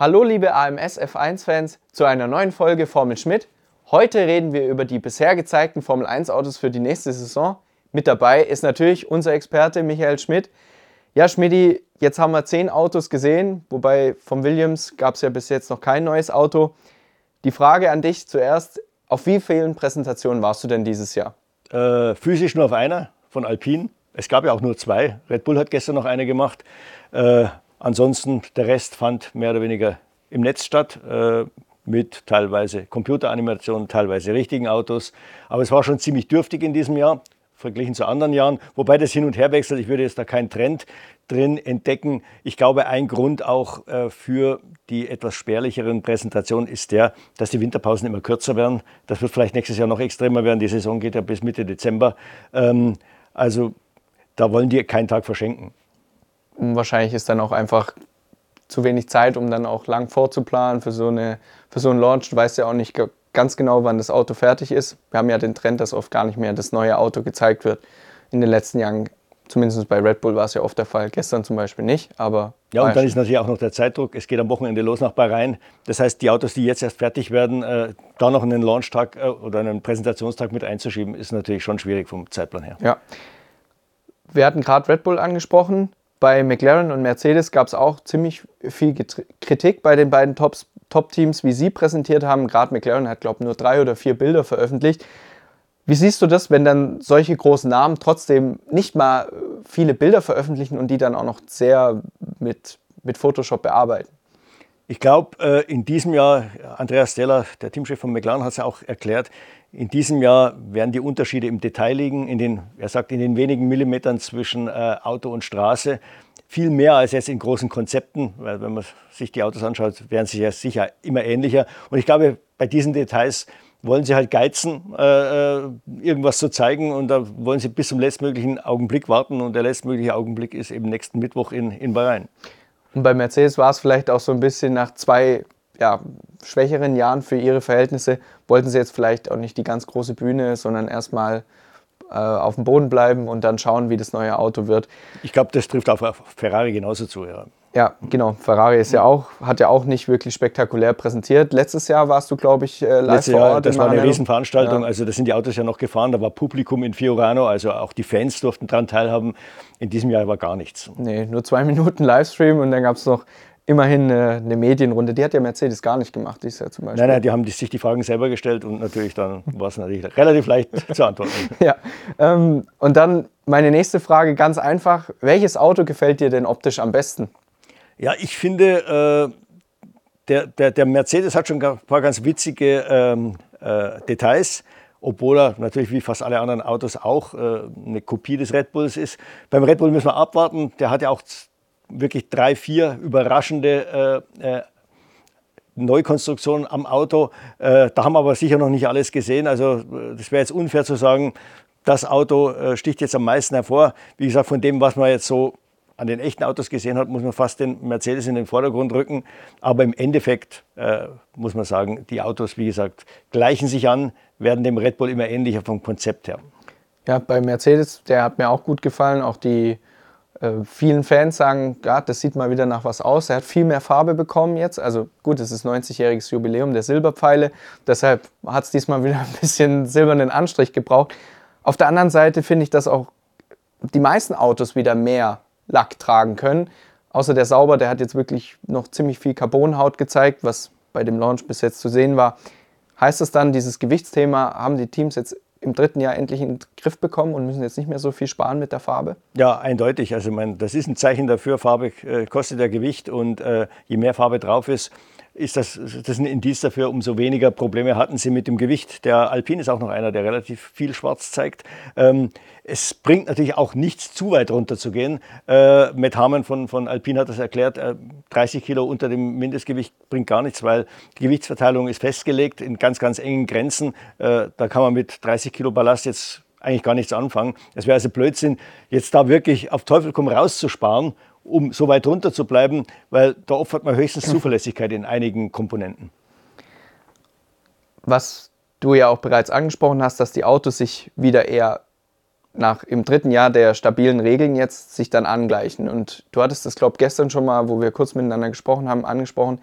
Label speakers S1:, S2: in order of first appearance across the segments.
S1: Hallo liebe AMS F1-Fans zu einer neuen Folge Formel Schmidt. Heute reden wir über die bisher gezeigten Formel 1-Autos für die nächste Saison. Mit dabei ist natürlich unser Experte Michael Schmidt. Ja, Schmidti, jetzt haben wir zehn Autos gesehen, wobei vom Williams gab es ja bis jetzt noch kein neues Auto. Die Frage an dich zuerst, auf wie vielen Präsentationen warst du denn dieses Jahr?
S2: Äh, physisch nur auf einer von Alpine. Es gab ja auch nur zwei. Red Bull hat gestern noch eine gemacht. Äh, Ansonsten der Rest fand mehr oder weniger im Netz statt, äh, mit teilweise Computeranimationen, teilweise richtigen Autos. Aber es war schon ziemlich dürftig in diesem Jahr, verglichen zu anderen Jahren, wobei das hin und her wechselt. Ich würde jetzt da keinen Trend drin entdecken. Ich glaube, ein Grund auch äh, für die etwas spärlicheren Präsentationen ist der, dass die Winterpausen immer kürzer werden. Das wird vielleicht nächstes Jahr noch extremer werden. Die Saison geht ja bis Mitte Dezember. Ähm, also da wollen die keinen Tag verschenken
S1: wahrscheinlich ist dann auch einfach zu wenig Zeit, um dann auch lang vorzuplanen für so, eine, für so einen Launch. Du weißt ja auch nicht ganz genau, wann das Auto fertig ist. Wir haben ja den Trend, dass oft gar nicht mehr das neue Auto gezeigt wird. In den letzten Jahren, zumindest bei Red Bull, war es ja oft der Fall. Gestern zum Beispiel nicht, aber.
S2: Ja, und dann ist natürlich auch noch der Zeitdruck. Es geht am Wochenende los nach Bahrain. Das heißt, die Autos, die jetzt erst fertig werden, äh, da noch einen Launchtag äh, oder einen Präsentationstag mit einzuschieben, ist natürlich schon schwierig vom Zeitplan her.
S1: Ja. Wir hatten gerade Red Bull angesprochen. Bei McLaren und Mercedes gab es auch ziemlich viel Kritik bei den beiden Top-Teams, wie sie präsentiert haben. Gerade McLaren hat, glaube ich, nur drei oder vier Bilder veröffentlicht. Wie siehst du das, wenn dann solche großen Namen trotzdem nicht mal äh, viele Bilder veröffentlichen und die dann auch noch sehr mit, mit Photoshop bearbeiten?
S2: Ich glaube, äh, in diesem Jahr, Andreas Steller, der Teamchef von McLaren, hat es ja auch erklärt, in diesem Jahr werden die Unterschiede im Detail liegen, in den, er sagt, in den wenigen Millimetern zwischen äh, Auto und Straße. Viel mehr als jetzt in großen Konzepten, weil wenn man sich die Autos anschaut, werden sie ja sicher immer ähnlicher. Und ich glaube, bei diesen Details wollen sie halt geizen, äh, irgendwas zu zeigen und da wollen sie bis zum letztmöglichen Augenblick warten und der letztmögliche Augenblick ist eben nächsten Mittwoch in, in Bahrain.
S1: Und bei Mercedes war es vielleicht auch so ein bisschen nach zwei ja, schwächeren Jahren für ihre Verhältnisse wollten sie jetzt vielleicht auch nicht die ganz große Bühne, sondern erstmal äh, auf dem Boden bleiben und dann schauen, wie das neue Auto wird.
S2: Ich glaube, das trifft auf Ferrari genauso zu. Ja.
S1: Ja, genau. Ferrari ist ja auch, hat ja auch nicht wirklich spektakulär präsentiert. Letztes Jahr warst du, glaube ich, äh, live Letztes vor Ort.
S2: das war eine Riesenveranstaltung. Ja. Also da sind die Autos ja noch gefahren. Da war Publikum in Fiorano, also auch die Fans durften daran teilhaben. In diesem Jahr war gar nichts.
S1: Nee, nur zwei Minuten Livestream und dann gab es noch immerhin eine, eine, Medienrunde. Die hat ja Mercedes gar nicht gemacht, dieses Jahr zum Beispiel.
S2: Nein, nein, die haben sich die Fragen selber gestellt und natürlich dann war es natürlich relativ leicht zu antworten.
S1: ja, ähm, und dann meine nächste Frage, ganz einfach. Welches Auto gefällt dir denn optisch am besten?
S2: Ja, ich finde, äh, der, der, der, Mercedes hat schon ein paar ganz witzige ähm, äh, Details obwohl er natürlich wie fast alle anderen Autos auch äh, eine Kopie des Red Bulls ist. Beim Red Bull müssen wir abwarten. Der hat ja auch wirklich drei, vier überraschende äh, äh, Neukonstruktionen am Auto. Äh, da haben wir aber sicher noch nicht alles gesehen. Also das wäre jetzt unfair zu sagen, das Auto sticht jetzt am meisten hervor. Wie gesagt, von dem, was man jetzt so an den echten Autos gesehen hat, muss man fast den Mercedes in den Vordergrund rücken. Aber im Endeffekt äh, muss man sagen, die Autos, wie gesagt, gleichen sich an, werden dem Red Bull immer ähnlicher vom Konzept her.
S1: Ja, bei Mercedes, der hat mir auch gut gefallen. Auch die äh, vielen Fans sagen, ja, das sieht mal wieder nach was aus. Er hat viel mehr Farbe bekommen jetzt. Also gut, es ist 90-jähriges Jubiläum der Silberpfeile. Deshalb hat es diesmal wieder ein bisschen silbernen Anstrich gebraucht. Auf der anderen Seite finde ich, dass auch die meisten Autos wieder mehr Lack tragen können. Außer der Sauber, der hat jetzt wirklich noch ziemlich viel Carbonhaut gezeigt, was bei dem Launch bis jetzt zu sehen war. Heißt das dann, dieses Gewichtsthema haben die Teams jetzt im dritten Jahr endlich in den Griff bekommen und müssen jetzt nicht mehr so viel sparen mit der Farbe?
S2: Ja, eindeutig. Also mein, das ist ein Zeichen dafür, Farbe äh, kostet ja Gewicht und äh, je mehr Farbe drauf ist, ist das, das ein Indiz dafür, umso weniger Probleme hatten sie mit dem Gewicht. Der Alpine ist auch noch einer, der relativ viel schwarz zeigt. Ähm, es bringt natürlich auch nichts, zu weit runter zu gehen. Äh, Matt Harmon von, von Alpine hat das erklärt, äh, 30 Kilo unter dem Mindestgewicht bringt gar nichts, weil die Gewichtsverteilung ist festgelegt in ganz, ganz engen Grenzen. Äh, da kann man mit 30 Kilo Ballast jetzt eigentlich gar nichts anfangen. Es wäre also Blödsinn, jetzt da wirklich auf Teufel komm rauszusparen um so weit runter zu bleiben, weil da opfert man höchstens Zuverlässigkeit in einigen Komponenten.
S1: Was du ja auch bereits angesprochen hast, dass die Autos sich wieder eher nach im dritten Jahr der stabilen Regeln jetzt sich dann angleichen. Und du hattest das, glaube ich, gestern schon mal, wo wir kurz miteinander gesprochen haben, angesprochen.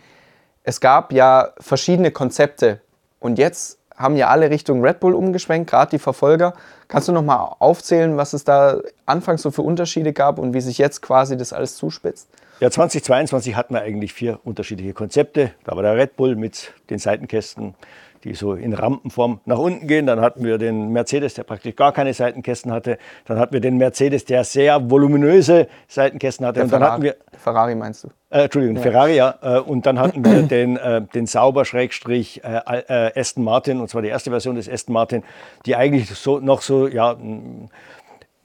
S1: es gab ja verschiedene Konzepte und jetzt haben ja alle Richtung Red Bull umgeschwenkt, gerade die Verfolger. Kannst du noch mal aufzählen, was es da anfangs so für Unterschiede gab und wie sich jetzt quasi das alles zuspitzt?
S2: Ja, 2022 hatten wir eigentlich vier unterschiedliche Konzepte. Da war der Red Bull mit den Seitenkästen, die so in Rampenform nach unten gehen. Dann hatten wir den Mercedes, der praktisch gar keine Seitenkästen hatte. Dann hatten wir den Mercedes, der sehr voluminöse Seitenkästen hatte.
S1: Der
S2: und dann
S1: Ferrari,
S2: hatten wir
S1: Ferrari meinst du?
S2: Äh, Entschuldigung,
S1: Ja.
S2: Ferrari, ja. Äh, Und dann hatten wir den, äh, den Sauber Schrägstrich äh, äh, Aston Martin, und zwar die erste Version des Aston Martin, die eigentlich so noch so, ja, m,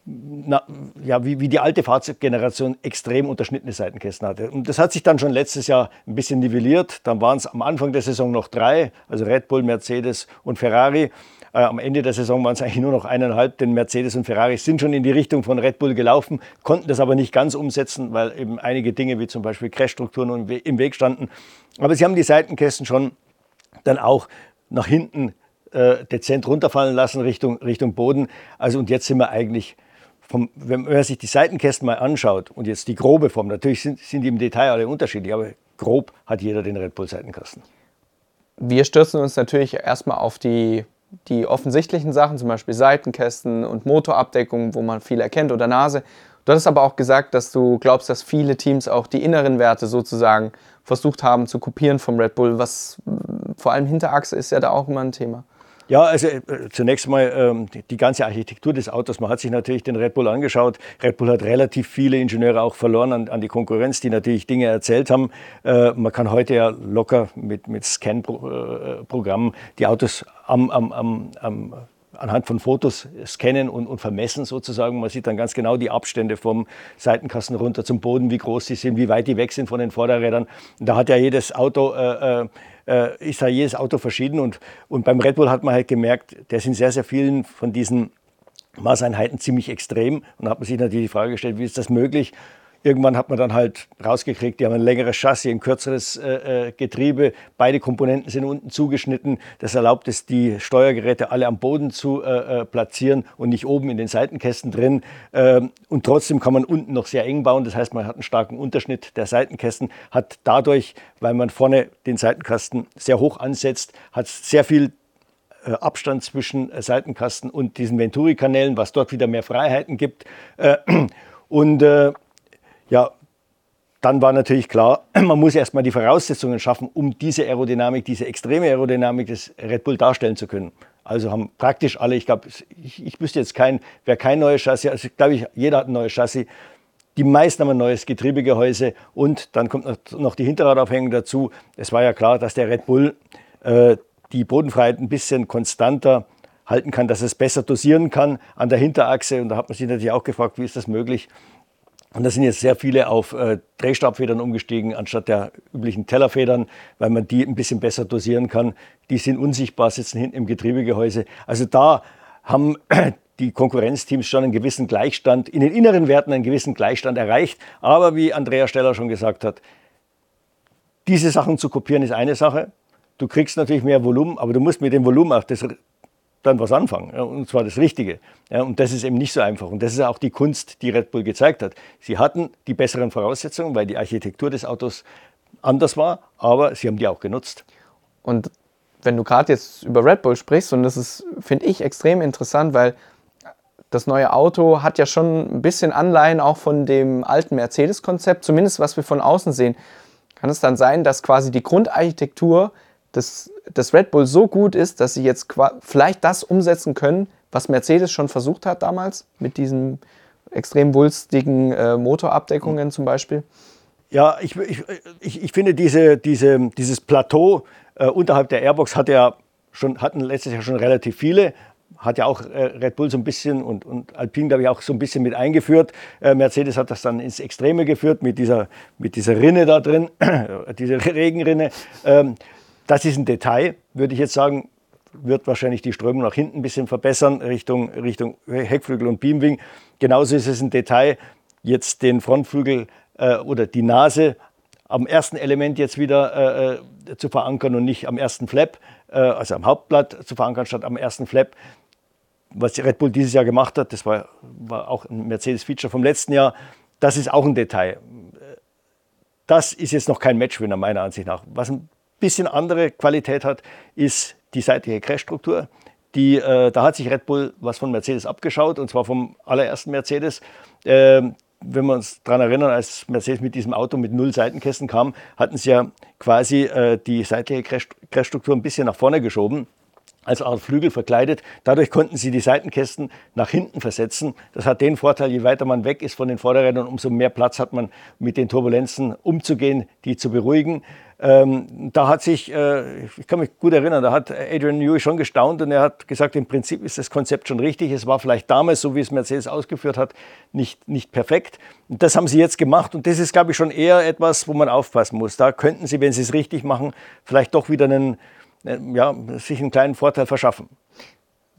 S2: na, ja, wie, wie die alte Fahrzeuggeneration extrem unterschnittene Seitenkästen hatte. Und das hat sich dann schon letztes Jahr ein bisschen nivelliert. Dann waren es am Anfang der Saison noch drei, also Red Bull, Mercedes und Ferrari. Äh, am Ende der Saison waren es eigentlich nur noch eineinhalb, denn Mercedes und Ferrari sind schon in die Richtung von Red Bull gelaufen, konnten das aber nicht ganz umsetzen, weil eben einige Dinge wie zum Beispiel Crashstrukturen im We- im Weg standen. Aber sie haben die Seitenkästen schon dann auch nach hinten äh, dezent runterfallen lassen Richtung, Richtung Boden. Also und jetzt sind wir eigentlich, vom, wenn man sich die Seitenkästen mal anschaut und jetzt die grobe Form, natürlich sind, sind die im Detail alle unterschiedlich, aber grob hat jeder den Red Bull Seitenkasten.
S1: Wir stürzen uns natürlich erstmal auf die, die offensichtlichen Sachen, zum Beispiel Seitenkästen und Motorabdeckung, wo man viel erkennt oder Nase. Du hattest aber auch gesagt, dass du glaubst, dass viele Teams auch die inneren Werte sozusagen versucht haben zu kopieren vom Red Bull, was vor allem Hinterachse ist ja da auch immer ein Thema.
S2: Ja, also äh, zunächst mal ähm, die, die ganze Architektur des Autos. Man hat sich natürlich den Red Bull angeschaut. Red Bull hat relativ viele Ingenieure auch verloren an, an die Konkurrenz, die natürlich Dinge erzählt haben. Äh, man kann heute ja locker mit, mit Scan-Programmen die Autos am, am, am, am anhand von Fotos scannen und, und vermessen sozusagen. Man sieht dann ganz genau die Abstände vom Seitenkasten runter zum Boden, wie groß sie sind, wie weit die weg sind von den Vorderrädern. Und da hat ja jedes Auto, äh, äh, ist ja jedes Auto verschieden. Und, und beim Red Bull hat man halt gemerkt, der sind sehr, sehr vielen von diesen Maßeinheiten ziemlich extrem. Und da hat man sich natürlich die Frage gestellt, wie ist das möglich? Irgendwann hat man dann halt rausgekriegt, die haben ein längeres Chassis, ein kürzeres äh, äh, Getriebe, beide Komponenten sind unten zugeschnitten. Das erlaubt es, die Steuergeräte alle am Boden zu äh, äh, platzieren und nicht oben in den Seitenkästen drin. Ähm, und trotzdem kann man unten noch sehr eng bauen. Das heißt, man hat einen starken Unterschnitt der Seitenkästen, hat dadurch, weil man vorne den Seitenkasten sehr hoch ansetzt, hat sehr viel äh, Abstand zwischen Seitenkasten und diesen Venturi-Kanälen, was dort wieder mehr Freiheiten gibt. Und ja, dann war natürlich klar, man muss erstmal die Voraussetzungen schaffen, um diese Aerodynamik, diese extreme Aerodynamik des Red Bull darstellen zu können. Also haben praktisch alle, ich glaube, ich, ich wüsste jetzt kein, wer kein neues Chassis, also glaube ich, jeder hat ein neues Chassis. Die meisten haben ein neues Getriebegehäuse und dann kommt noch- die Hinterradaufhängung dazu. Es war ja klar, dass der Red Bull äh, die Bodenfreiheit ein bisschen konstanter halten kann, dass es besser dosieren kann an der Hinterachse. Und da hat man sich natürlich auch gefragt, wie ist das möglich? Und da sind jetzt sehr viele auf äh, Drehstabfedern umgestiegen, anstatt der üblichen Tellerfedern, weil man die ein bisschen besser dosieren kann. Die sind unsichtbar, sitzen hinten im Getriebegehäuse. Also da haben die Konkurrenzteams schon einen gewissen Gleichstand, in den inneren Werten einen gewissen Gleichstand erreicht. Aber wie Andrea Steller schon gesagt hat, diese Sachen zu kopieren ist eine Sache. Du kriegst natürlich mehr Volumen, aber du musst mit dem Volumen auch das, dann was anfangen. Und zwar das Richtige. Und das ist eben nicht so einfach. Und das ist auch die Kunst, die Red Bull gezeigt hat. Sie hatten die besseren Voraussetzungen, weil die Architektur des Autos anders war, aber sie haben die auch genutzt.
S1: Und wenn du gerade jetzt über Red Bull sprichst, und das ist, finde ich, extrem interessant, weil das neue Auto hat ja schon ein bisschen Anleihen auch von dem alten Mercedes-Konzept, zumindest was wir von außen sehen. Kann es dann sein, dass quasi die Grundarchitektur des, des Red Bull so gut ist, dass sie jetzt vielleicht das umsetzen können, was Mercedes schon versucht hat damals, mit diesen extrem wulstigen äh, Motorabdeckungen zum Beispiel?
S2: Ja, ich, ich, ich, ich finde, diese, diese, dieses Plateau äh, unterhalb der Airbox hat ja schon, hatten letztes Jahr schon relativ viele. Hat ja auch äh, Red Bull so ein bisschen und, und Alpine, glaube ich, auch so ein bisschen mit eingeführt. Äh, Mercedes hat das dann ins Extreme geführt mit dieser, mit dieser Rinne da drin, diese Regenrinne. Ähm, das ist ein Detail, würde ich jetzt sagen, wird wahrscheinlich die Strömung nach hinten ein bisschen verbessern, Richtung, Richtung Heckflügel und Beamwing. Genauso ist es ein Detail, jetzt den Frontflügel äh, oder die Nase am ersten Element jetzt wieder äh, zu verankern und nicht am ersten Flap, äh, also am Hauptblatt zu verankern statt am ersten Flap. Was Red Bull dieses Jahr gemacht hat, das war, war auch ein Mercedes-Feature vom letzten Jahr, das ist auch ein Detail. Das ist jetzt noch kein Matchwinner meiner Ansicht nach. Was ein bisschen andere Qualität hat, ist die seitliche Crashstruktur. Die, äh, da hat sich Red Bull was von Mercedes abgeschaut, und zwar vom allerersten Mercedes. Ähm, wenn wir uns daran erinnern, als Mercedes mit diesem Auto mit null Seitenkästen kam, hatten sie ja quasi äh, die seitliche Crashstruktur ein bisschen nach vorne geschoben als Art Flügel verkleidet. Dadurch konnten sie die Seitenkästen nach hinten versetzen. Das hat den Vorteil, je weiter man weg ist von den Vorderrädern, umso mehr Platz hat man mit den Turbulenzen umzugehen, die zu beruhigen. Ähm, da hat sich, äh, ich kann mich gut erinnern, da hat Adrian Newey schon gestaunt und er hat gesagt, im Prinzip ist das Konzept schon richtig. Es war vielleicht damals, so wie es Mercedes ausgeführt hat, nicht, nicht perfekt. Und das haben sie jetzt gemacht und das ist, glaube ich, schon eher etwas, wo man aufpassen muss. Da könnten sie, wenn sie es richtig machen, vielleicht doch wieder einen äh, ja, sich einen kleinen Vorteil verschaffen.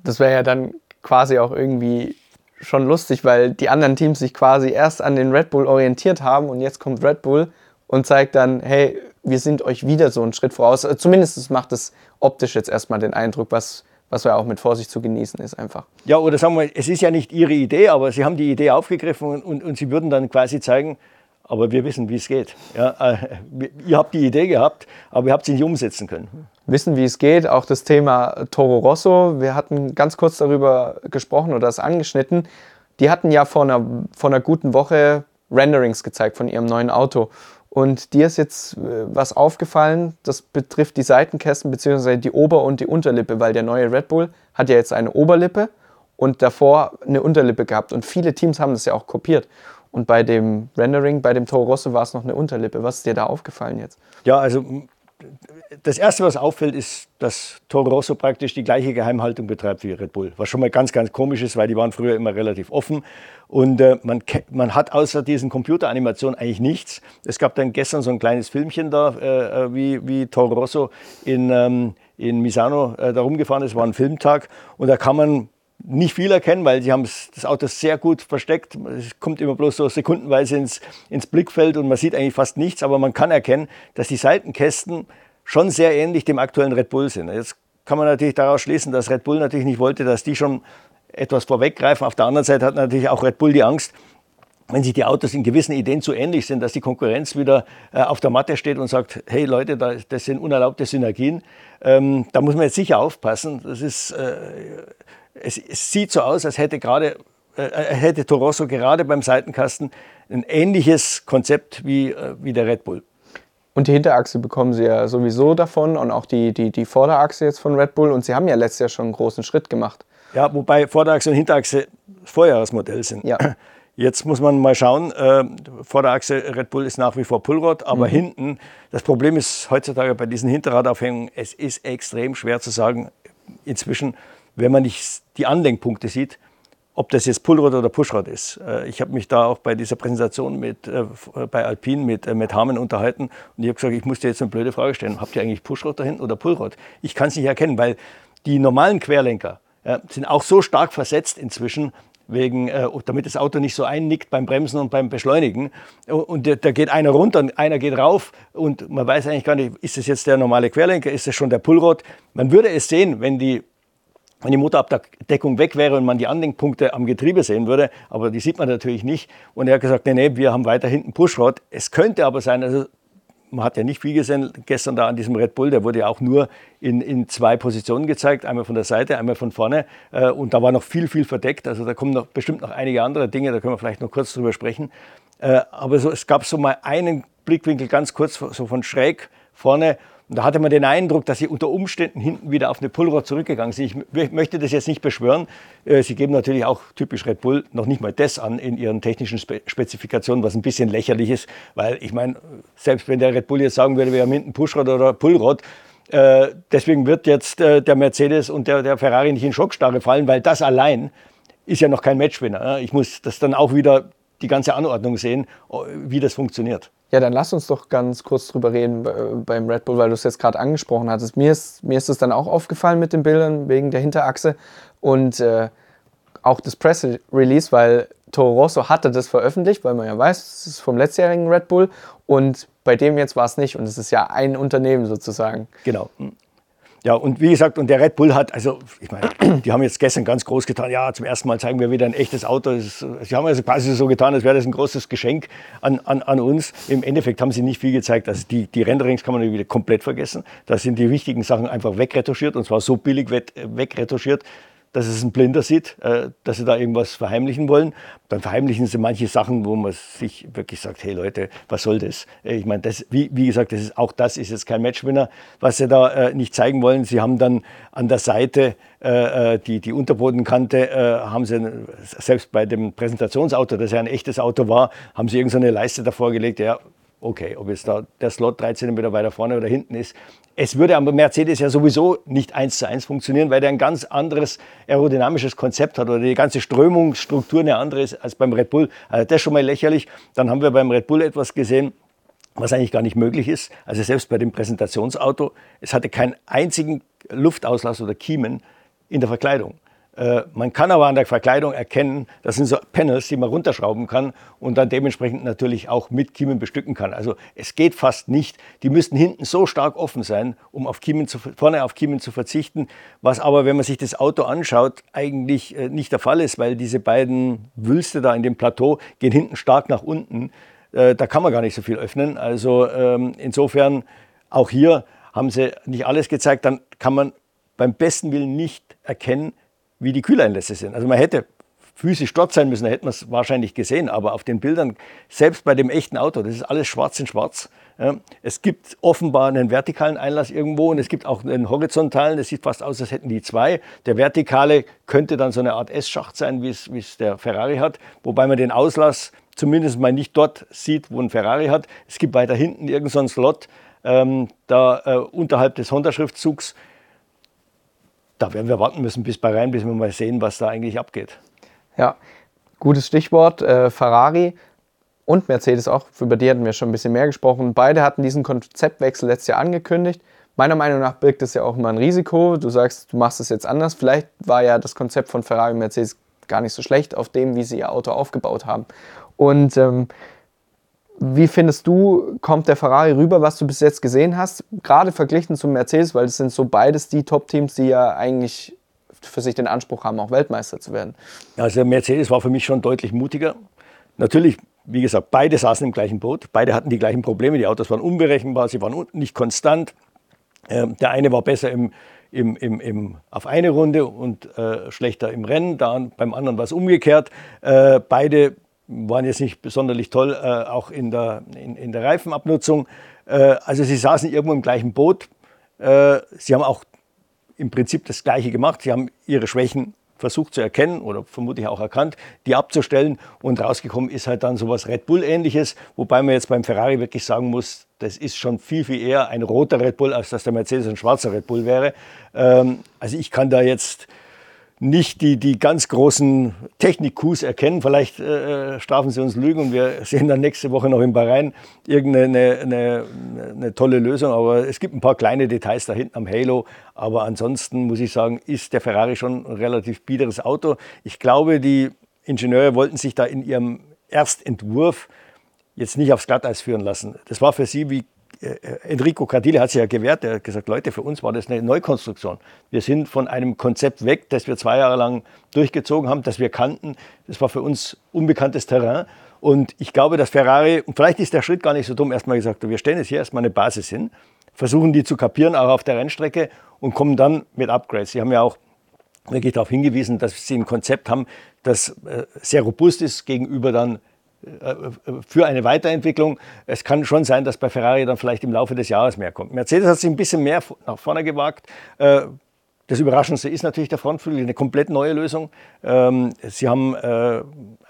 S1: Das wäre ja dann quasi auch irgendwie schon lustig, weil die anderen Teams sich quasi erst an den Red Bull orientiert haben und jetzt kommt Red Bull und zeigt dann, hey, wir sind euch wieder so einen Schritt voraus. Äh, zumindest macht es optisch jetzt erstmal den Eindruck, was, was ja auch mit Vorsicht zu genießen ist einfach.
S2: Ja, oder sagen wir, es ist ja nicht ihre Idee, aber sie haben die Idee aufgegriffen und, und, und sie würden dann quasi zeigen, aber wir wissen, wie es geht. Ja, äh, ihr habt die Idee gehabt, aber ihr habt sie nicht umsetzen können.
S1: Wissen, wie es geht, auch das Thema Toro Rosso. Wir hatten ganz kurz darüber gesprochen oder es angeschnitten. Die hatten ja vor einer, vor einer guten Woche Renderings gezeigt von ihrem neuen Auto. Und dir ist jetzt äh, was aufgefallen, das betrifft die Seitenkästen bzw. die Ober- und die Unterlippe, weil der neue Red Bull hat ja jetzt eine Oberlippe und davor eine Unterlippe gehabt. Und viele Teams haben das ja auch kopiert. Und bei dem Rendering, bei dem Toro Rosso war es noch eine Unterlippe. Was ist dir da aufgefallen jetzt?
S2: Ja, also das Erste, was auffällt, ist, dass Toro Rosso praktisch die gleiche Geheimhaltung betreibt wie Red Bull. Was schon mal ganz, ganz komisch ist, weil die waren früher immer relativ offen. Und äh, man, man hat außer diesen Computeranimationen eigentlich nichts. Es gab dann gestern so ein kleines Filmchen da, äh, äh wie, wie Toro Rosso in, ähm, in Misano äh, da rumgefahren ist. war ein Filmtag. Und da kann man nicht viel erkennen, weil sie haben das Auto sehr gut versteckt. Es kommt immer bloß so sekundenweise ins, ins Blickfeld und man sieht eigentlich fast nichts, aber man kann erkennen, dass die Seitenkästen schon sehr ähnlich dem aktuellen Red Bull sind. Jetzt kann man natürlich daraus schließen, dass Red Bull natürlich nicht wollte, dass die schon etwas vorweggreifen. Auf der anderen Seite hat natürlich auch Red Bull die Angst, wenn sich die Autos in gewissen Ideen zu ähnlich sind, dass die Konkurrenz wieder äh, auf der Matte steht und sagt, hey Leute, das sind unerlaubte Synergien. Ähm, da muss man jetzt sicher aufpassen. Das ist, äh, es, es sieht so aus, als hätte gerade äh, äh, hätte Torosso gerade beim Seitenkasten ein ähnliches Konzept wie, äh, wie der Red Bull.
S1: Und die Hinterachse bekommen sie ja sowieso davon und auch die, die, die Vorderachse jetzt von Red Bull. Und sie haben ja letztes Jahr schon einen großen Schritt gemacht.
S2: Ja, wobei Vorderachse und Hinterachse Vorjahresmodell sind. Ja. Jetzt muss man mal schauen, äh, Vorderachse Red Bull ist nach wie vor Pullrad, aber mhm. hinten, das Problem ist heutzutage bei diesen Hinterradaufhängungen, es ist extrem schwer zu sagen, inzwischen, wenn man nicht die Anlenkpunkte sieht, ob das jetzt Pullrad oder Pushrad ist. Äh, ich habe mich da auch bei dieser Präsentation mit, äh, bei Alpine mit, äh, mit Harman unterhalten und ich habe gesagt, ich muss dir jetzt eine blöde Frage stellen. Habt ihr eigentlich Pushrad da hinten oder Pullrad? Ich kann es nicht erkennen, weil die normalen Querlenker ja, sind auch so stark versetzt inzwischen, wegen, äh, damit das Auto nicht so einnickt beim Bremsen und beim Beschleunigen. Und da geht einer runter und einer geht rauf und man weiß eigentlich gar nicht, ist das jetzt der normale Querlenker, ist das schon der Pullrad? Man würde es sehen, wenn die wenn die Motorabdeckung weg wäre und man die Anlenkpunkte am Getriebe sehen würde, aber die sieht man natürlich nicht. Und er hat gesagt, nee, nee, wir haben weiter hinten Pushrod. Es könnte aber sein, also man hat ja nicht viel gesehen gestern da an diesem Red Bull, der wurde ja auch nur in, in zwei Positionen gezeigt, einmal von der Seite, einmal von vorne. Äh, und da war noch viel, viel verdeckt. Also da kommen noch bestimmt noch einige andere Dinge, da können wir vielleicht noch kurz drüber sprechen. Äh, aber so, es gab so mal einen Blickwinkel ganz kurz, so von schräg vorne und da hatte man den Eindruck, dass sie unter Umständen hinten wieder auf eine Pullrad zurückgegangen sind. Ich möchte das jetzt nicht beschwören. Äh, sie geben natürlich auch typisch Red Bull noch nicht mal das an in ihren technischen Spezifikationen, was ein bisschen lächerlich ist, weil ich meine, selbst wenn der Red Bull jetzt sagen würde, wir haben hinten Pushrad oder Pullrad, äh, deswegen wird jetzt äh, der Mercedes und der, der Ferrari nicht in Schockstarre fallen, weil das allein ist ja noch kein Matchwinner. Ich muss das dann auch wieder die ganze Anordnung sehen, wie das funktioniert.
S1: Ja, dann lass uns doch ganz kurz drüber reden beim Red Bull, weil du es jetzt gerade angesprochen hattest. Mir ist, mir ist es dann auch aufgefallen mit den Bildern wegen der Hinterachse und äh, auch das Press Release, weil Toro Rosso hatte das veröffentlicht, weil man ja weiß, es ist vom letztjährigen Red Bull und bei dem jetzt war es nicht und es ist ja ein Unternehmen sozusagen.
S2: Genau. Ja, und wie gesagt, und der Red Bull hat, also ich meine, die haben jetzt gestern ganz groß getan, ja, zum ersten Mal zeigen wir wieder ein echtes Auto. Sie haben also quasi so getan, als wäre das ein großes Geschenk an, an, an uns. Im Endeffekt haben sie nicht viel gezeigt. Also die, die Renderings kann man wieder komplett vergessen. Da sind die wichtigen Sachen einfach wegretuschiert und zwar so billig wegretuschiert, dass es ein Blinder sieht, äh, dass sie da irgendwas verheimlichen wollen. Dann verheimlichen sie manche Sachen, wo man sich wirklich sagt, hey Leute, was soll das? Äh, ich meine, das, wie, wie gesagt, das ist, auch das ist jetzt kein Matchwinner, was sie da äh, nicht zeigen wollen. Sie haben dann an der Seite die, die Unterbodenkante, haben sie, selbst bei dem Präsentationsauto, das ja ein echtes Auto war, haben sie irgendeine Leiste davor gelegt, ja, okay, ob jetzt da der Slot 3 cm weiter vorne oder hinten ist, es würde am Mercedes ja sowieso nicht eins zu eins funktionieren, weil der ein ganz anderes aerodynamisches Konzept hat oder die ganze Strömungsstruktur eine andere ist als beim Red Bull. Also das ist schon mal lächerlich. Dann haben wir beim Red Bull etwas gesehen, was eigentlich gar nicht möglich ist. Also selbst bei dem Präsentationsauto, es hatte keinen einzigen Luftauslass oder Kiemen in der Verkleidung. Äh, man kann aber an der Verkleidung erkennen, das sind so Panels, die man runterschrauben kann und dann dementsprechend natürlich auch mit Kiemen bestücken kann. Also es geht fast nicht. Die müssten hinten so stark offen sein, um auf Kiemen zu, vorne auf Kiemen zu verzichten, was aber, wenn man sich das Auto anschaut, eigentlich äh, nicht der Fall ist, weil diese beiden Wülste da in dem Plateau gehen hinten stark nach unten. Äh, da kann man gar nicht so viel öffnen. Also ähm, insofern auch hier haben sie nicht alles gezeigt. Dann kann man beim besten Willen nicht erkennen, wie die Kühleinlässe sind. Also man hätte physisch dort sein müssen, da hätte man es wahrscheinlich gesehen. Aber auf den Bildern, selbst bei dem echten Auto, das ist alles schwarz in schwarz. Es gibt offenbar einen vertikalen Einlass irgendwo und es gibt auch einen horizontalen. Das sieht fast aus, als hätten die zwei. Der vertikale könnte dann so eine Art S-Schacht sein, wie es, wie es der Ferrari hat. Wobei man den Auslass zumindest mal nicht dort sieht, wo ein Ferrari hat. Es gibt weiter hinten irgendeinen so Slot, ähm, da äh, unterhalb des Honda-Schriftzugs da werden wir warten müssen bis Bahrain, bis wir mal sehen, was da eigentlich abgeht.
S1: Ja, gutes Stichwort. Äh, Ferrari und Mercedes auch, über die hatten wir schon ein bisschen mehr gesprochen. Beide hatten diesen Konzeptwechsel letztes Jahr angekündigt. Meiner Meinung nach birgt das ja auch immer ein Risiko. Du sagst, du machst es jetzt anders. Vielleicht war ja das Konzept von Ferrari und Mercedes gar nicht so schlecht auf dem, wie sie ihr Auto aufgebaut haben. Und ähm, wie findest du, kommt der Ferrari rüber, was du bis jetzt gesehen hast? Gerade verglichen zum Mercedes, weil das sind so beides die Top-Teams, die ja eigentlich für sich den Anspruch haben, auch Weltmeister zu werden.
S2: Also Mercedes war für mich schon deutlich mutiger. Natürlich, wie gesagt, beide saßen im gleichen Boot, beide hatten die gleichen Probleme, die Autos waren unberechenbar, sie waren nicht konstant. Ähm, der eine war besser im, im, im, im, auf eine Runde und äh, schlechter im Rennen, da, beim anderen war es umgekehrt. Äh, beide waren jetzt nicht besonders toll, äh, auch in der, in, in der Reifenabnutzung. Äh, also sie saßen irgendwo im gleichen Boot. Äh, sie haben auch im Prinzip das Gleiche gemacht. Sie haben ihre Schwächen versucht zu erkennen oder vermutlich auch erkannt, die abzustellen. Und rausgekommen ist halt dann sowas Red Bull-ähnliches, wobei man jetzt beim Ferrari wirklich sagen muss, das ist schon viel, viel eher ein roter Red Bull, als dass der Mercedes ein schwarzer Red Bull wäre. Ähm, also ich kann da jetzt nicht die, die ganz großen Technik-Coups erkennen. Vielleicht äh, strafen sie uns Lügen und wir sehen dann nächste Woche noch in Bahrain irgendeine eine, eine, tolle Lösung. Aber es gibt ein paar kleine Details da hinten am Halo. Aber ansonsten muss ich sagen, ist der Ferrari schon ein relativ biederes Auto. Ich glaube, die Ingenieure wollten sich da in ihrem Erstentwurf jetzt nicht aufs Glatteis führen lassen. Das war für sie wie äh, Enrico Cardile hat sich ja gewehrt, er hat gesagt, Leute, für uns war das eine Neukonstruktion. Wir sind von einem Konzept weg, das wir zwei Jahre lang durchgezogen haben, das wir kannten. Das war für uns unbekanntes Terrain. Und ich glaube, dass Ferrari, und vielleicht ist der Schritt gar nicht so dumm, erstmal gesagt, wir stellen jetzt hier erstmal eine Basis hin, versuchen die zu kapieren, auch auf der Rennstrecke und kommen dann mit Upgrades. Sie haben ja auch wirklich darauf hingewiesen, dass sie ein Konzept haben, das äh, sehr robust ist gegenüber dann äh, für eine Weiterentwicklung. Es kann schon sein, dass bei Ferrari dann vielleicht im Laufe des Jahres mehr kommt. Mercedes hat sich ein bisschen mehr nach vorne gewagt. Äh, das Überraschendste ist natürlich der Frontflügel, eine komplett neue Lösung. Ähm, sie haben äh,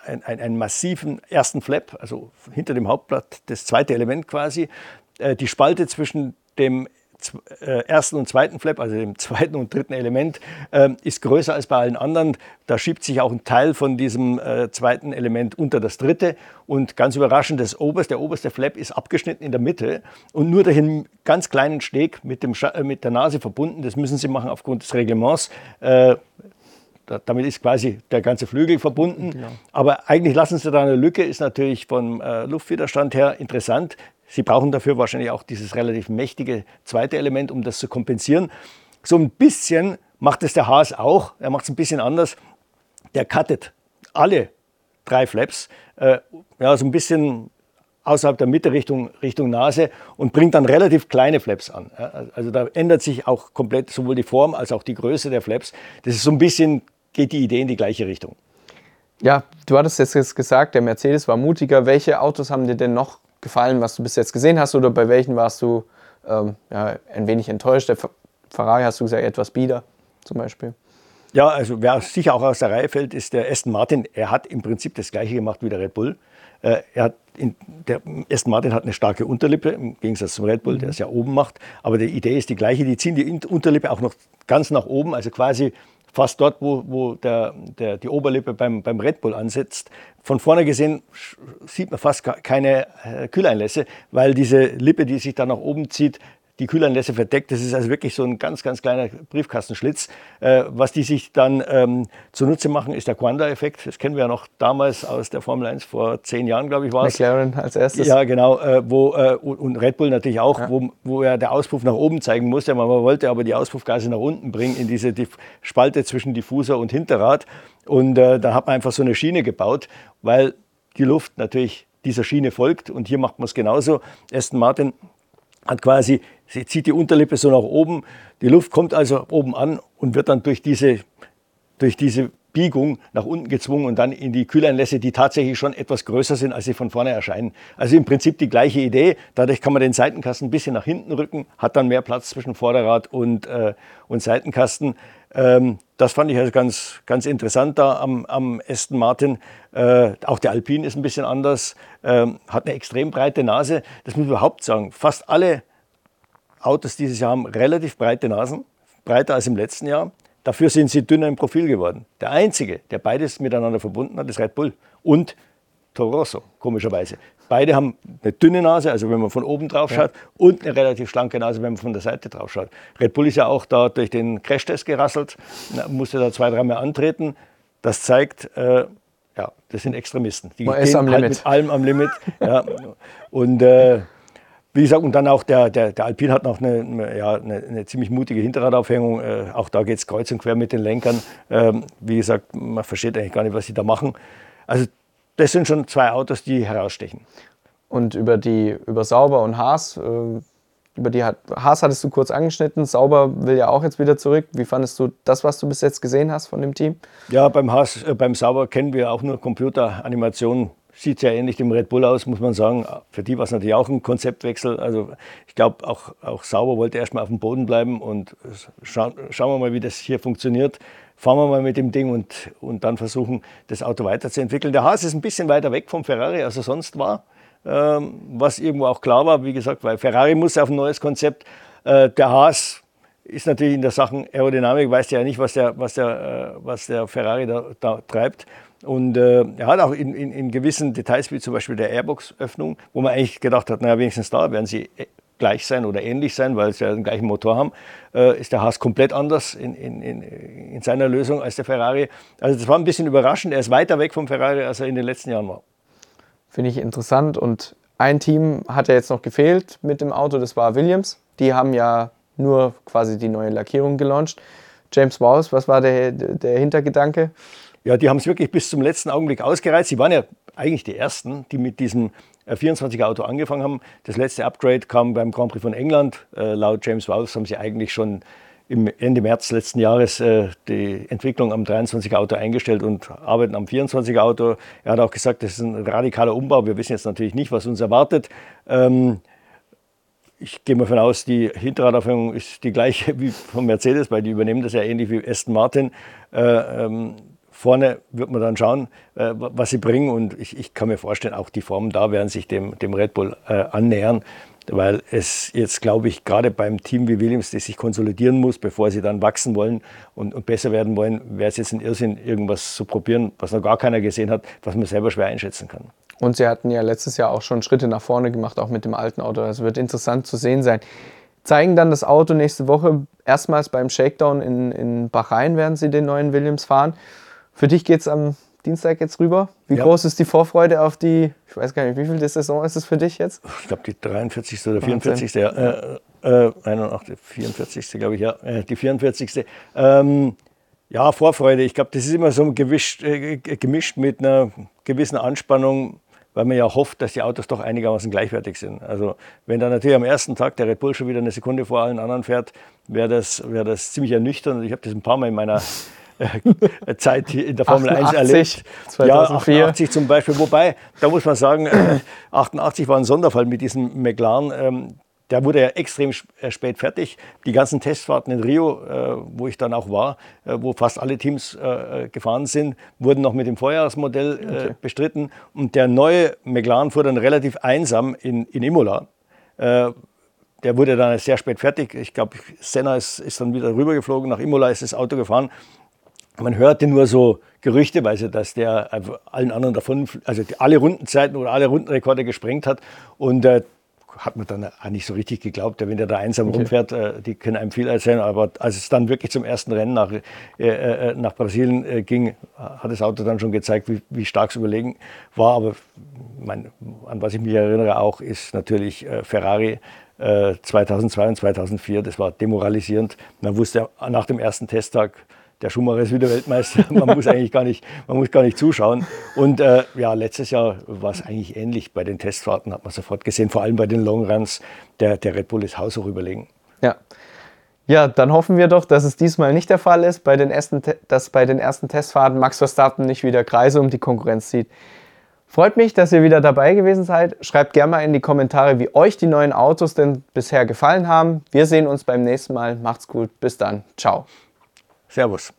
S2: einen, massiven ersten Flap, also hinter dem Hauptblatt das zweite Element quasi. Die Spalte zwischen dem äh, ersten und zweiten Flap, also dem zweiten und dritten Element, äh, ist größer als bei allen anderen. Da schiebt sich auch ein Teil von diesem äh, zweiten Element unter das dritte. Und ganz überraschend, das oberste, der oberste Flap ist abgeschnitten in der Mitte und nur dahin ganz kleinen Steg mit, dem äh, mit der Nase verbunden. Das müssen Sie machen aufgrund des Reglements äh, damit ist quasi der ganze Flügel verbunden. Genau. Aber eigentlich lassen Sie da eine Lücke, ist natürlich vom äh, Luftwiderstand her interessant. Sie brauchen dafür wahrscheinlich auch dieses relativ mächtige zweite Element, um das zu kompensieren. so ein bisschen macht es der Haas auch. Er macht es ein bisschen anders. Der cuttet alle drei Flaps, äh, ja, so ein bisschen außerhalb der Mitte Richtung, Richtung Nase und bringt dann relativ kleine Flaps an. Also da ändert sich auch komplett sowohl die Form als auch die Größe der Flaps. Das ist so ein bisschen, geht die Idee in die gleiche Richtung.
S1: Ja, du hattest jetzt gesagt, der Mercedes war mutiger. Welche Autos haben dir denn noch gefallen, was du bis jetzt gesehen hast oder bei welchen warst du ähm, ja, ein wenig enttäuscht? Der Ferrari hast du gesagt, etwas bieder zum Beispiel.
S2: Ja, also wer sicher auch aus der Reihe fällt, ist der Aston Martin. Er hat im Prinzip das gleiche gemacht wie der Red Bull. Äh, er hat in, der Aston Martin hat eine starke Unterlippe, im Gegensatz zum Red Bull, der es ja oben macht. Aber die Idee ist die gleiche. Die ziehen die Unterlippe auch noch ganz nach oben, also quasi fast dort, wo, wo der, der, die Oberlippe beim, beim Red Bull ansetzt. Von vorne gesehen sieht man fast keine äh, Kühleinlässe, weil diese Lippe, die sich da nach oben zieht, die Kühlanlässe verdeckt. Das ist also wirklich so ein ganz, ganz kleiner Briefkastenschlitz. Äh, was die sich dann ähm, zunutze machen, ist der Quanda-Effekt. Das kennen wir ja noch damals aus der Formel 1 vor zehn Jahren, glaube ich, war es.
S1: McLaren als erstes.
S2: Ja, genau. Äh, wo, äh, und Red Bull natürlich auch, ja. wo, wo er der Auspuff nach oben zeigen musste. Man wollte aber die Auspuffgase nach unten bringen in diese die Spalte zwischen Diffuser und Hinterrad. Und äh, da hat man einfach so eine Schiene gebaut, weil die Luft natürlich dieser Schiene folgt. Und hier macht man es genauso. Aston Martin hat quasi, sie zieht die Unterlippe so nach oben, die Luft kommt also oben an und wird dann durch diese, durch diese Biegung nach unten gezwungen und dann in die Kühleinlässe, die tatsächlich schon etwas größer sind, als sie von vorne erscheinen. Also im Prinzip die gleiche Idee. Dadurch kann man den Seitenkasten ein bisschen nach hinten rücken, hat dann mehr Platz zwischen Vorderrad und, äh, und Seitenkasten. Ähm, das fand ich also ganz, ganz interessant da am, am Aston Martin. Äh, auch der Alpine ist ein bisschen anders, ähm, hat eine extrem breite Nase. Das muss man überhaupt sagen. Fast alle Autos dieses Jahr haben relativ breite Nasen, breiter als im letzten Jahr. Dafür sind sie dünner im Profil geworden. Der einzige, der beides miteinander verbunden hat, ist Red Bull und Toro Rosso, komischerweise. Beide haben eine dünne Nase, also wenn man von oben drauf schaut, ja. und eine relativ schlanke Nase, wenn man von der Seite drauf schaut. Red Bull ist ja auch da durch den Crashtest gerasselt, musste da zwei, dreimal antreten. Das zeigt, äh, ja, das sind Extremisten.
S1: Die man ist am halt Limit.
S2: mit allem am Limit. ja. Und äh, wie gesagt, und dann auch der, der, der Alpin hat noch eine, ja, eine, eine ziemlich mutige Hinterradaufhängung. Äh, auch da geht es kreuz und quer mit den Lenkern. Ähm, wie gesagt, man versteht eigentlich gar nicht, was sie da machen. Also das sind schon zwei Autos, die herausstechen.
S1: Und über die über Sauber und Haas, äh, über die hat, Haas hattest du kurz angeschnitten. Sauber will ja auch jetzt wieder zurück. Wie fandest du das, was du bis jetzt gesehen hast von dem Team?
S2: Ja, beim Haas, äh, beim Sauber kennen wir auch nur Computeranimationen. Sieht sehr ähnlich dem Red Bull aus, muss man sagen. Für die war es natürlich auch ein Konzeptwechsel. Also ich glaube, auch, auch Sauber wollte erstmal auf dem Boden bleiben und scha schauen wir mal, wie das hier funktioniert fahren wir mal mit dem Ding und, und dann versuchen, das Auto weiterzuentwickeln. Der Haas ist ein bisschen weiter weg vom Ferrari, als er sonst war, ähm, was irgendwo auch klar war, wie gesagt, weil Ferrari muss auf ein neues Konzept. Äh, der Haas ist natürlich in der Sachen Aerodynamik, weiß ja nicht, was der, was der, äh, was der Ferrari da, da treibt. Und äh, er hat auch in, in, in, gewissen Details, wie zum Beispiel der Airbox-Öffnung, wo man eigentlich gedacht hat, naja, wenigstens da werden sie gleich sein oder ähnlich sein, weil sie ja den gleichen Motor haben, äh, ist der Haas komplett anders in, in, in, in, seiner Lösung als der Ferrari. Also das war ein bisschen überraschend. Er ist weiter weg vom Ferrari, als er in den letzten Jahren war.
S1: Finde ich interessant. Und ein Team hat ja jetzt noch gefehlt mit dem Auto, das war Williams. Die haben ja nur quasi die neue Lackierung gelauncht. James Bowes, was war der, der Hintergedanke?
S2: Ja, die haben es wirklich bis zum letzten Augenblick ausgereizt. Sie waren ja eigentlich die Ersten, die mit diesem 24er äh, angefangen haben. Das letzte Upgrade kam beim Grand Prix von England. Äh, laut James Wolfs haben sie eigentlich schon im Ende März letzten Jahres äh, die Entwicklung am 23er Auto eingestellt und arbeiten am 24er Auto. Er hat auch gesagt, das ist ein radikaler Umbau. Wir wissen jetzt natürlich nicht, was uns erwartet. Ähm, ich gehe mal davon aus, die Hinterradaufhängung ist die gleiche wie von Mercedes, weil die übernehmen das ja ähnlich wie Aston Martin. Äh, ähm, Vorne wird man dann schauen, äh, was sie bringen. Und ich, ich, kann mir vorstellen, auch die Formen da werden sich dem, dem Red Bull äh, annähern, weil es jetzt, glaube ich, gerade beim Team wie Williams, das sich konsolidieren muss, bevor sie dann wachsen wollen und, und besser werden wollen, wäre es jetzt ein Irrsinn, irgendwas zu probieren, was noch gar keiner gesehen hat, was man selber schwer einschätzen kann.
S1: Und sie hatten ja letztes Jahr auch schon Schritte nach vorne gemacht, auch mit dem alten Auto. Das also wird interessant zu sehen sein zeigen dann das Auto nächste Woche erstmals beim Shakedown in, in Bahrain, werden sie den neuen Williams fahren. Für dich geht es am Dienstag jetzt rüber. Wie ja. groß ist die Vorfreude auf die, ich weiß gar nicht, wie viel die Saison ist es für dich jetzt?
S2: Ich glaube, die 43. oder 44. Ja, äh, äh, 81, 44. glaube ich, ja, äh, die 44. Ähm, ja, Vorfreude. Ich glaube, das ist immer so gewischt, äh, gemischt mit einer gewissen Anspannung, weil man ja hofft, dass die Autos doch einigermaßen gleichwertig sind. Also wenn dann natürlich am ersten Tag der Red Bull schon wieder eine Sekunde vor allen anderen fährt, wäre das, wär das ziemlich ernüchternd. Ich habe das ein paar Mal in meiner Zeit in der Formel 88, 1 erlebt. 2004. Ja, 88 zum Beispiel. Wobei, da muss man sagen, 88 war ein Sonderfall mit diesem McLaren. Ähm, der wurde ja extrem äh, spät fertig. Die ganzen Testfahrten in Rio, äh, wo ich dann auch war, äh, wo fast alle Teams äh, gefahren sind, wurden noch mit dem Vorjahresmodell äh, okay. bestritten. Und der neue McLaren fuhr dann relativ einsam in, in Imola. Äh, der wurde dann sehr spät fertig. Ich glaube, Senna ist, ist dann wieder rübergeflogen. Nach Imola ist das Auto gefahren. Man hörte nur so gerüchteweise, dass der allen anderen davon, also alle Rundenzeiten oder alle Rundenrekorde gesprengt hat. Und äh, hat man dann auch nicht so richtig geglaubt, wenn der da einsam okay. rumfährt, äh, die können einem viel erzählen, aber als es dann wirklich zum ersten Rennen nach, äh, äh nach Brasilien äh, ging, hat das Auto dann schon gezeigt, wie, wie stark es überlegen war, aber mein, an was ich mich erinnere auch, ist natürlich äh, Ferrari 2002 und 2004, das war demoralisierend. Man wusste nach dem ersten Testtag, der Schumacher ist wieder Weltmeister. Man muss eigentlich gar nicht, man muss gar nicht zuschauen. Und äh, ja, letztes Jahr war es eigentlich ähnlich. Bei den Testfahrten hat man sofort gesehen, vor allem bei den Longruns, der, der Red Bull ist haushoch überlegen.
S1: Ja. Ja, dann hoffen wir doch, dass es diesmal nicht der Fall ist, bei den ersten, dass bei den ersten Testfahrten Max Verstappen nicht wieder Kreise um die Konkurrenz zieht. Freut mich, dass ihr wieder dabei gewesen seid. Schreibt gerne mal in die Kommentare, wie euch die neuen Autos denn bisher gefallen haben. Wir sehen uns beim nächsten Mal. Macht's gut. Bis dann. Ciao.
S2: Servus.